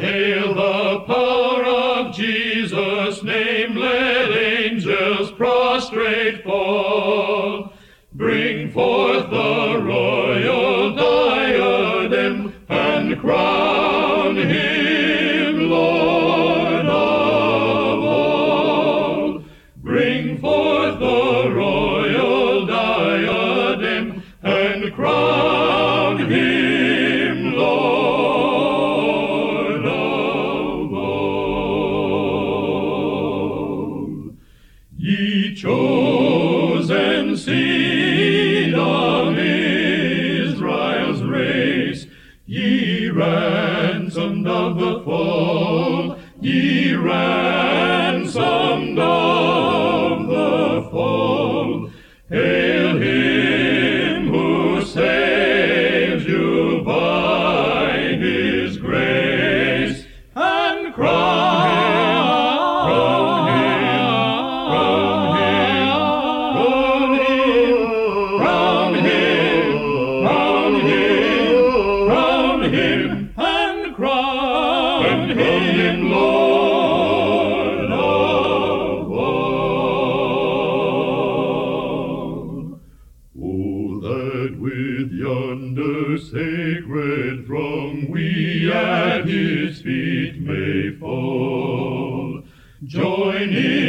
hail at his feet may fall. Join in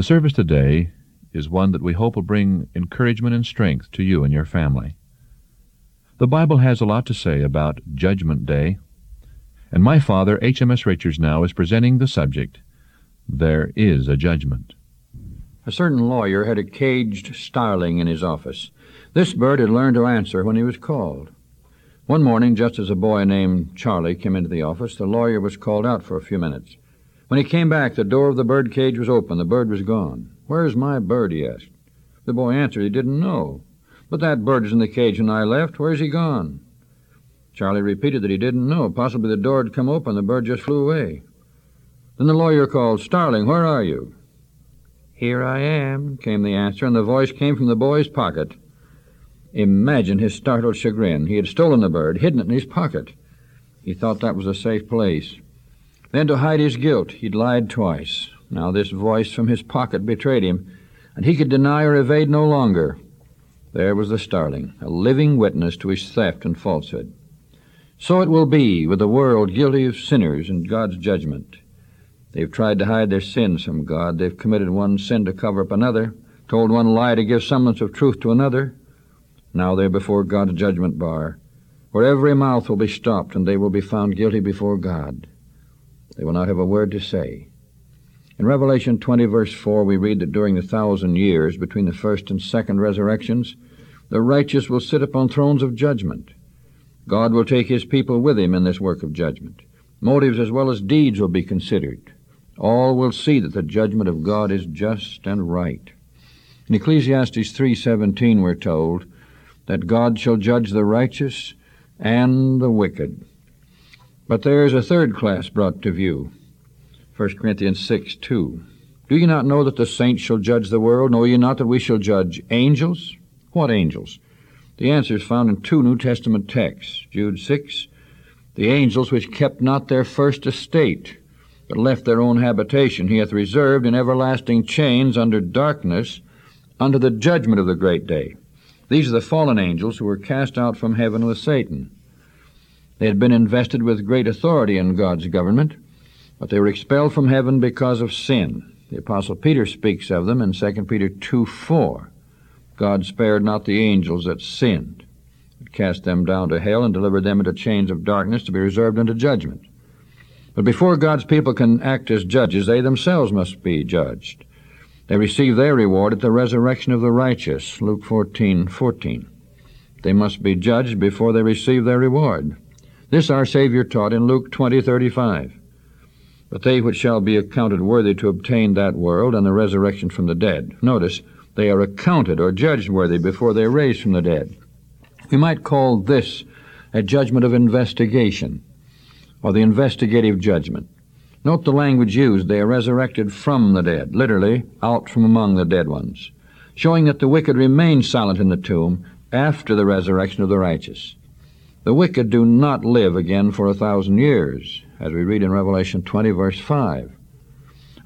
The service today is one that we hope will bring encouragement and strength to you and your family. The Bible has a lot to say about Judgment Day, and my father, H.M.S. Richards, now is presenting the subject There is a Judgment. A certain lawyer had a caged starling in his office. This bird had learned to answer when he was called. One morning, just as a boy named Charlie came into the office, the lawyer was called out for a few minutes. When he came back, the door of the bird cage was open. The bird was gone. Where's my bird? he asked. The boy answered he didn't know. But that bird is in the cage when I left. Where's he gone? Charlie repeated that he didn't know. Possibly the door had come open. The bird just flew away. Then the lawyer called, Starling, where are you? Here I am, came the answer, and the voice came from the boy's pocket. Imagine his startled chagrin. He had stolen the bird, hidden it in his pocket. He thought that was a safe place. Then, to hide his guilt, he'd lied twice. Now, this voice from his pocket betrayed him, and he could deny or evade no longer. There was the starling, a living witness to his theft and falsehood. So it will be with the world guilty of sinners in God's judgment. They've tried to hide their sins from God. They've committed one sin to cover up another, told one lie to give semblance of truth to another. Now they're before God's judgment bar, where every mouth will be stopped and they will be found guilty before God. They will not have a word to say. In Revelation 20, verse 4, we read that during the thousand years between the first and second resurrections, the righteous will sit upon thrones of judgment. God will take his people with him in this work of judgment. Motives as well as deeds will be considered. All will see that the judgment of God is just and right. In Ecclesiastes 3:17 we're told that God shall judge the righteous and the wicked. But there is a third class brought to view. 1 Corinthians 6 2. Do you not know that the saints shall judge the world? Know ye not that we shall judge angels? What angels? The answer is found in two New Testament texts. Jude 6, the angels which kept not their first estate, but left their own habitation, he hath reserved in everlasting chains under darkness unto the judgment of the great day. These are the fallen angels who were cast out from heaven with Satan. They had been invested with great authority in God's government, but they were expelled from heaven because of sin. The Apostle Peter speaks of them in 2 Peter 2 4. God spared not the angels that sinned, but cast them down to hell and delivered them into chains of darkness to be reserved unto judgment. But before God's people can act as judges, they themselves must be judged. They receive their reward at the resurrection of the righteous, Luke 14 14. They must be judged before they receive their reward. This our Savior taught in Luke 20:35. But they which shall be accounted worthy to obtain that world and the resurrection from the dead. Notice, they are accounted or judged worthy before they are raised from the dead. We might call this a judgment of investigation, or the investigative judgment. Note the language used. They are resurrected from the dead, literally, out from among the dead ones, showing that the wicked remain silent in the tomb after the resurrection of the righteous. The wicked do not live again for a thousand years, as we read in Revelation 20, verse 5.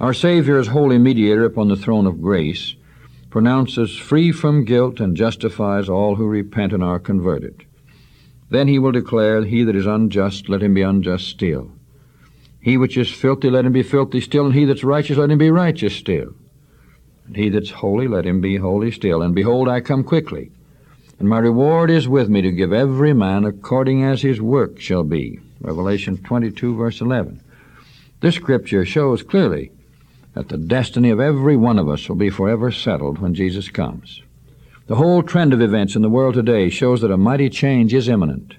Our Savior, as holy mediator upon the throne of grace, pronounces free from guilt and justifies all who repent and are converted. Then he will declare, He that is unjust, let him be unjust still. He which is filthy, let him be filthy still, and he that's righteous, let him be righteous still. And he that's holy, let him be holy still. And behold, I come quickly, and my reward is with me to give every man according as his work shall be. Revelation 22, verse 11. This scripture shows clearly that the destiny of every one of us will be forever settled when Jesus comes. The whole trend of events in the world today shows that a mighty change is imminent.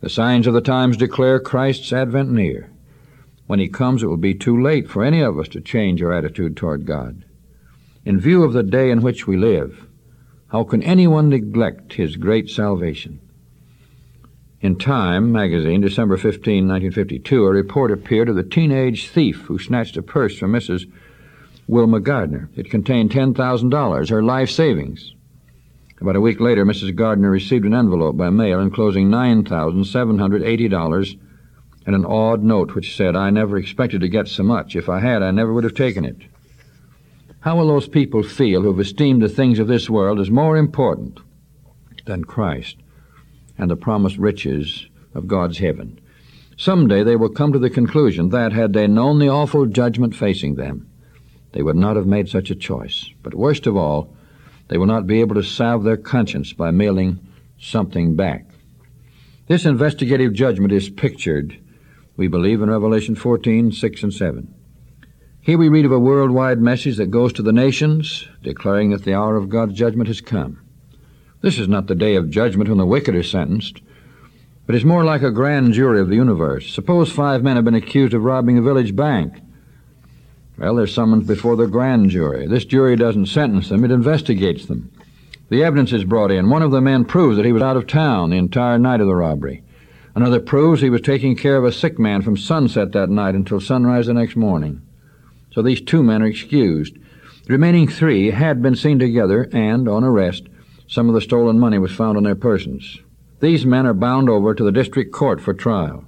The signs of the times declare Christ's advent near. When he comes, it will be too late for any of us to change our attitude toward God. In view of the day in which we live, how can anyone neglect his great salvation? In Time magazine, December 15, 1952, a report appeared of the teenage thief who snatched a purse from Mrs. Wilma Gardner. It contained $10,000, her life savings. About a week later, Mrs. Gardner received an envelope by mail enclosing $9,780 and an odd note which said, I never expected to get so much. If I had, I never would have taken it. How will those people feel who have esteemed the things of this world as more important than Christ? and the promised riches of God's heaven. Someday they will come to the conclusion that, had they known the awful judgment facing them, they would not have made such a choice. But worst of all, they will not be able to salve their conscience by mailing something back. This investigative judgment is pictured, we believe, in Revelation 14, 6 and 7. Here we read of a worldwide message that goes to the nations, declaring that the hour of God's judgment has come. This is not the day of judgment when the wicked are sentenced, but it's more like a grand jury of the universe. Suppose five men have been accused of robbing a village bank. Well, they're summoned before the grand jury. This jury doesn't sentence them, it investigates them. The evidence is brought in. One of the men proves that he was out of town the entire night of the robbery. Another proves he was taking care of a sick man from sunset that night until sunrise the next morning. So these two men are excused. The remaining three had been seen together and, on arrest, some of the stolen money was found on their persons. These men are bound over to the district court for trial.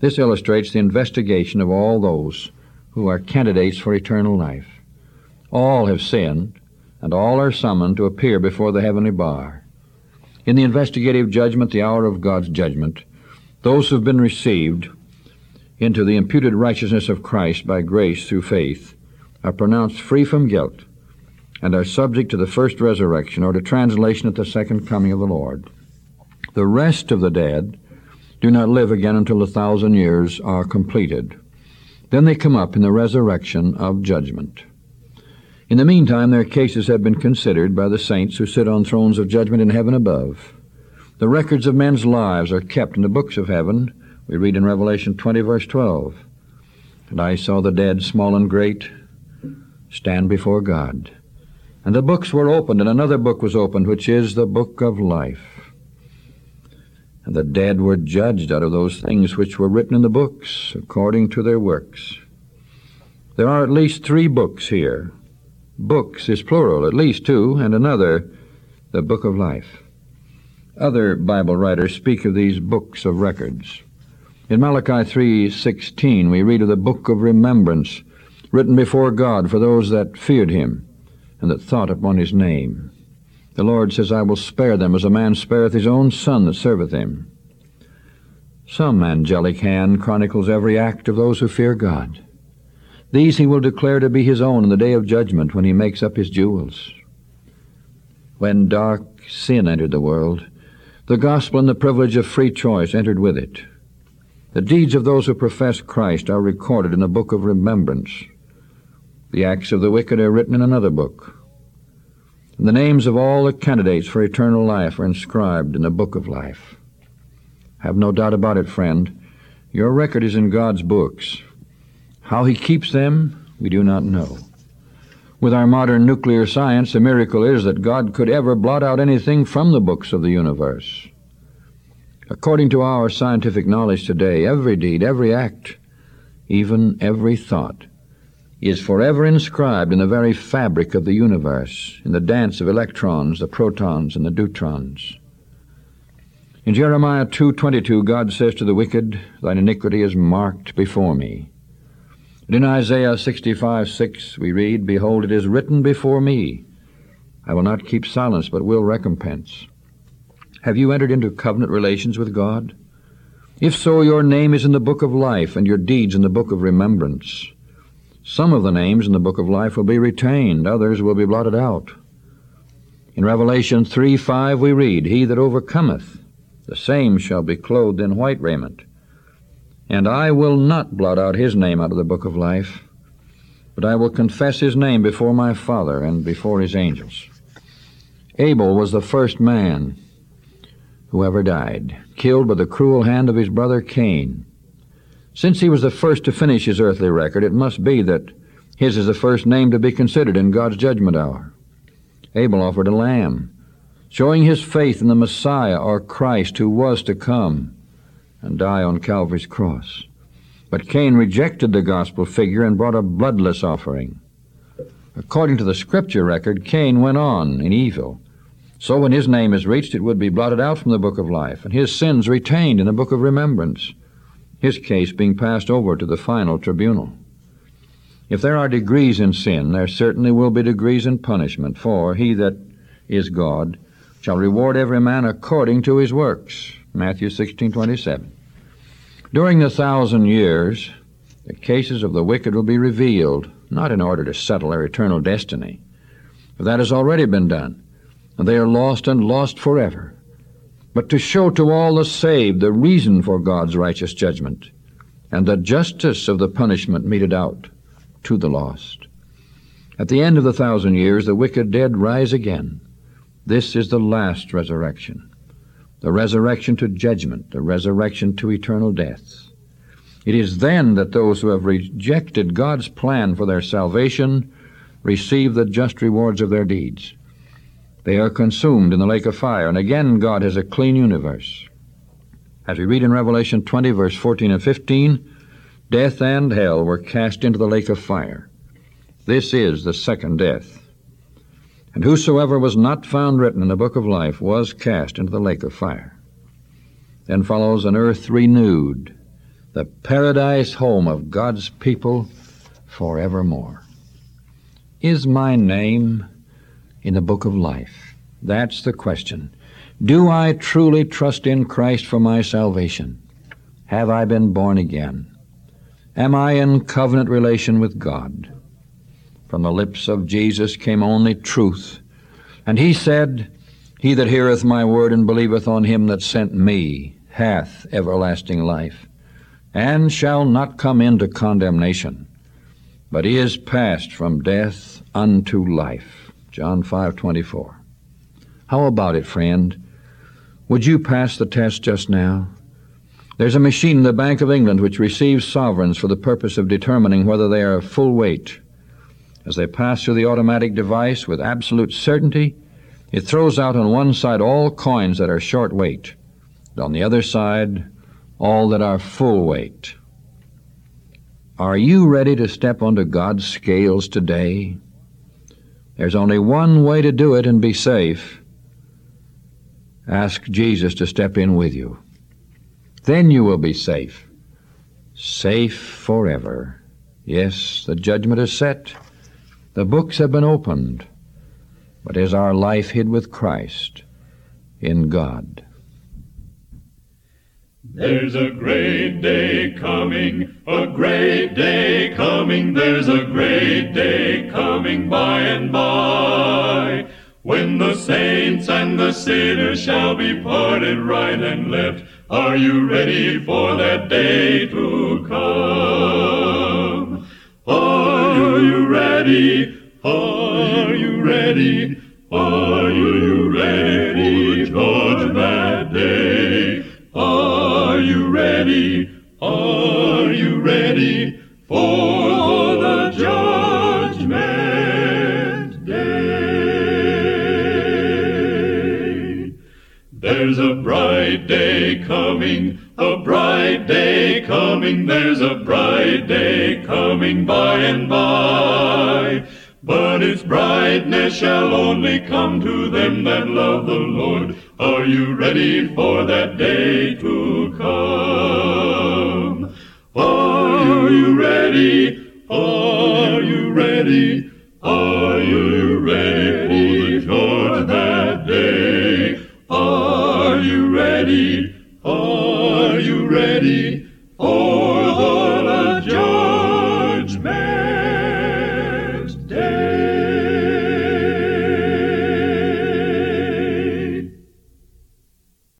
This illustrates the investigation of all those who are candidates for eternal life. All have sinned, and all are summoned to appear before the heavenly bar. In the investigative judgment, the hour of God's judgment, those who have been received into the imputed righteousness of Christ by grace through faith are pronounced free from guilt and are subject to the first resurrection or to translation at the second coming of the Lord. The rest of the dead do not live again until the thousand years are completed. Then they come up in the resurrection of judgment. In the meantime, their cases have been considered by the saints who sit on thrones of judgment in heaven above. The records of men's lives are kept in the books of heaven. We read in Revelation 20, verse 12. And I saw the dead, small and great, stand before God. And the books were opened, and another book was opened, which is the book of life. And the dead were judged out of those things which were written in the books, according to their works. There are at least three books here. Books is plural, at least two, and another, the book of life. Other Bible writers speak of these books of records. In Malachi 3:16 we read of the book of remembrance written before God for those that feared him and that thought upon his name. The Lord says, I will spare them as a man spareth his own son that serveth him. Some angelic hand chronicles every act of those who fear God. These he will declare to be his own in the day of judgment when he makes up his jewels. When dark sin entered the world, the gospel and the privilege of free choice entered with it. The deeds of those who profess Christ are recorded in the book of remembrance. The acts of the wicked are written in another book. The names of all the candidates for eternal life are inscribed in the book of life. Have no doubt about it, friend. Your record is in God's books. How He keeps them, we do not know. With our modern nuclear science, the miracle is that God could ever blot out anything from the books of the universe. According to our scientific knowledge today, every deed, every act, even every thought, is forever inscribed in the very fabric of the universe, in the dance of electrons, the protons, and the deuterons. In Jeremiah 2:22, God says to the wicked, "Thine iniquity is marked before me." And in Isaiah 65:6 we read, "Behold, it is written before me; I will not keep silence, but will recompense." Have you entered into covenant relations with God? If so, your name is in the book of life, and your deeds in the book of remembrance. Some of the names in the book of life will be retained, others will be blotted out. In Revelation 3 5 we read, He that overcometh, the same shall be clothed in white raiment. And I will not blot out his name out of the book of life, but I will confess his name before my Father and before his angels. Abel was the first man who ever died, killed by the cruel hand of his brother Cain. Since he was the first to finish his earthly record, it must be that his is the first name to be considered in God's judgment hour. Abel offered a lamb, showing his faith in the Messiah or Christ who was to come and die on Calvary's cross. But Cain rejected the gospel figure and brought a bloodless offering. According to the scripture record, Cain went on in evil. So when his name is reached, it would be blotted out from the book of life, and his sins retained in the book of remembrance, his case being passed over to the final tribunal. If there are degrees in sin, there certainly will be degrees in punishment, for he that is God shall reward every man according to his works. Matthew 16:27. During the thousand years, the cases of the wicked will be revealed, not in order to settle their eternal destiny, for that has already been done, and they are lost and lost forever, but to show to all the saved the reason for God's righteous judgment and the justice of the punishment meted out to the lost. At the end of the thousand years, the wicked dead rise again this is the last resurrection, the resurrection to judgment, the resurrection to eternal death. It is then that those who have rejected God's plan for their salvation receive the just rewards of their deeds. They are consumed in the lake of fire, and again God has a clean universe. As we read in Revelation 20, verse 14 and 15, death and hell were cast into the lake of fire. This is the second death. And whosoever was not found written in the book of life was cast into the lake of fire. Then follows an earth renewed, the paradise home of God's people forevermore. Is my name in the book of life? That's the question. Do I truly trust in Christ for my salvation? Have I been born again? Am I in covenant relation with God? From the lips of Jesus came only truth. And he said, He that heareth my word and believeth on him that sent me hath everlasting life, and shall not come into condemnation, but is passed from death unto life. John 5:24. How about it, friend? Would you pass the test just now? There's a machine in the Bank of England which receives sovereigns for the purpose of determining whether they are full weight as they pass through the automatic device with absolute certainty, it throws out on one side all coins that are short weight, and on the other side, all that are full weight. Are you ready to step onto God's scales today? There's only one way to do it and be safe. Ask Jesus to step in with you. Then you will be safe. Safe forever. Yes, the judgment is set. The books have been opened, but is our life hid with Christ in God? There's a great day coming, a great day coming, there's a great day coming by and by, when the saints and the sinners shall be parted right and left. Are you ready for that day to come? Are you ready? Are you ready? Are you ready? Ready Are you ready for the judgment day. There's a bright day coming, a bright day coming, there's a bright day coming by and by. But its brightness shall only come to them that love the Lord. Are you ready for that day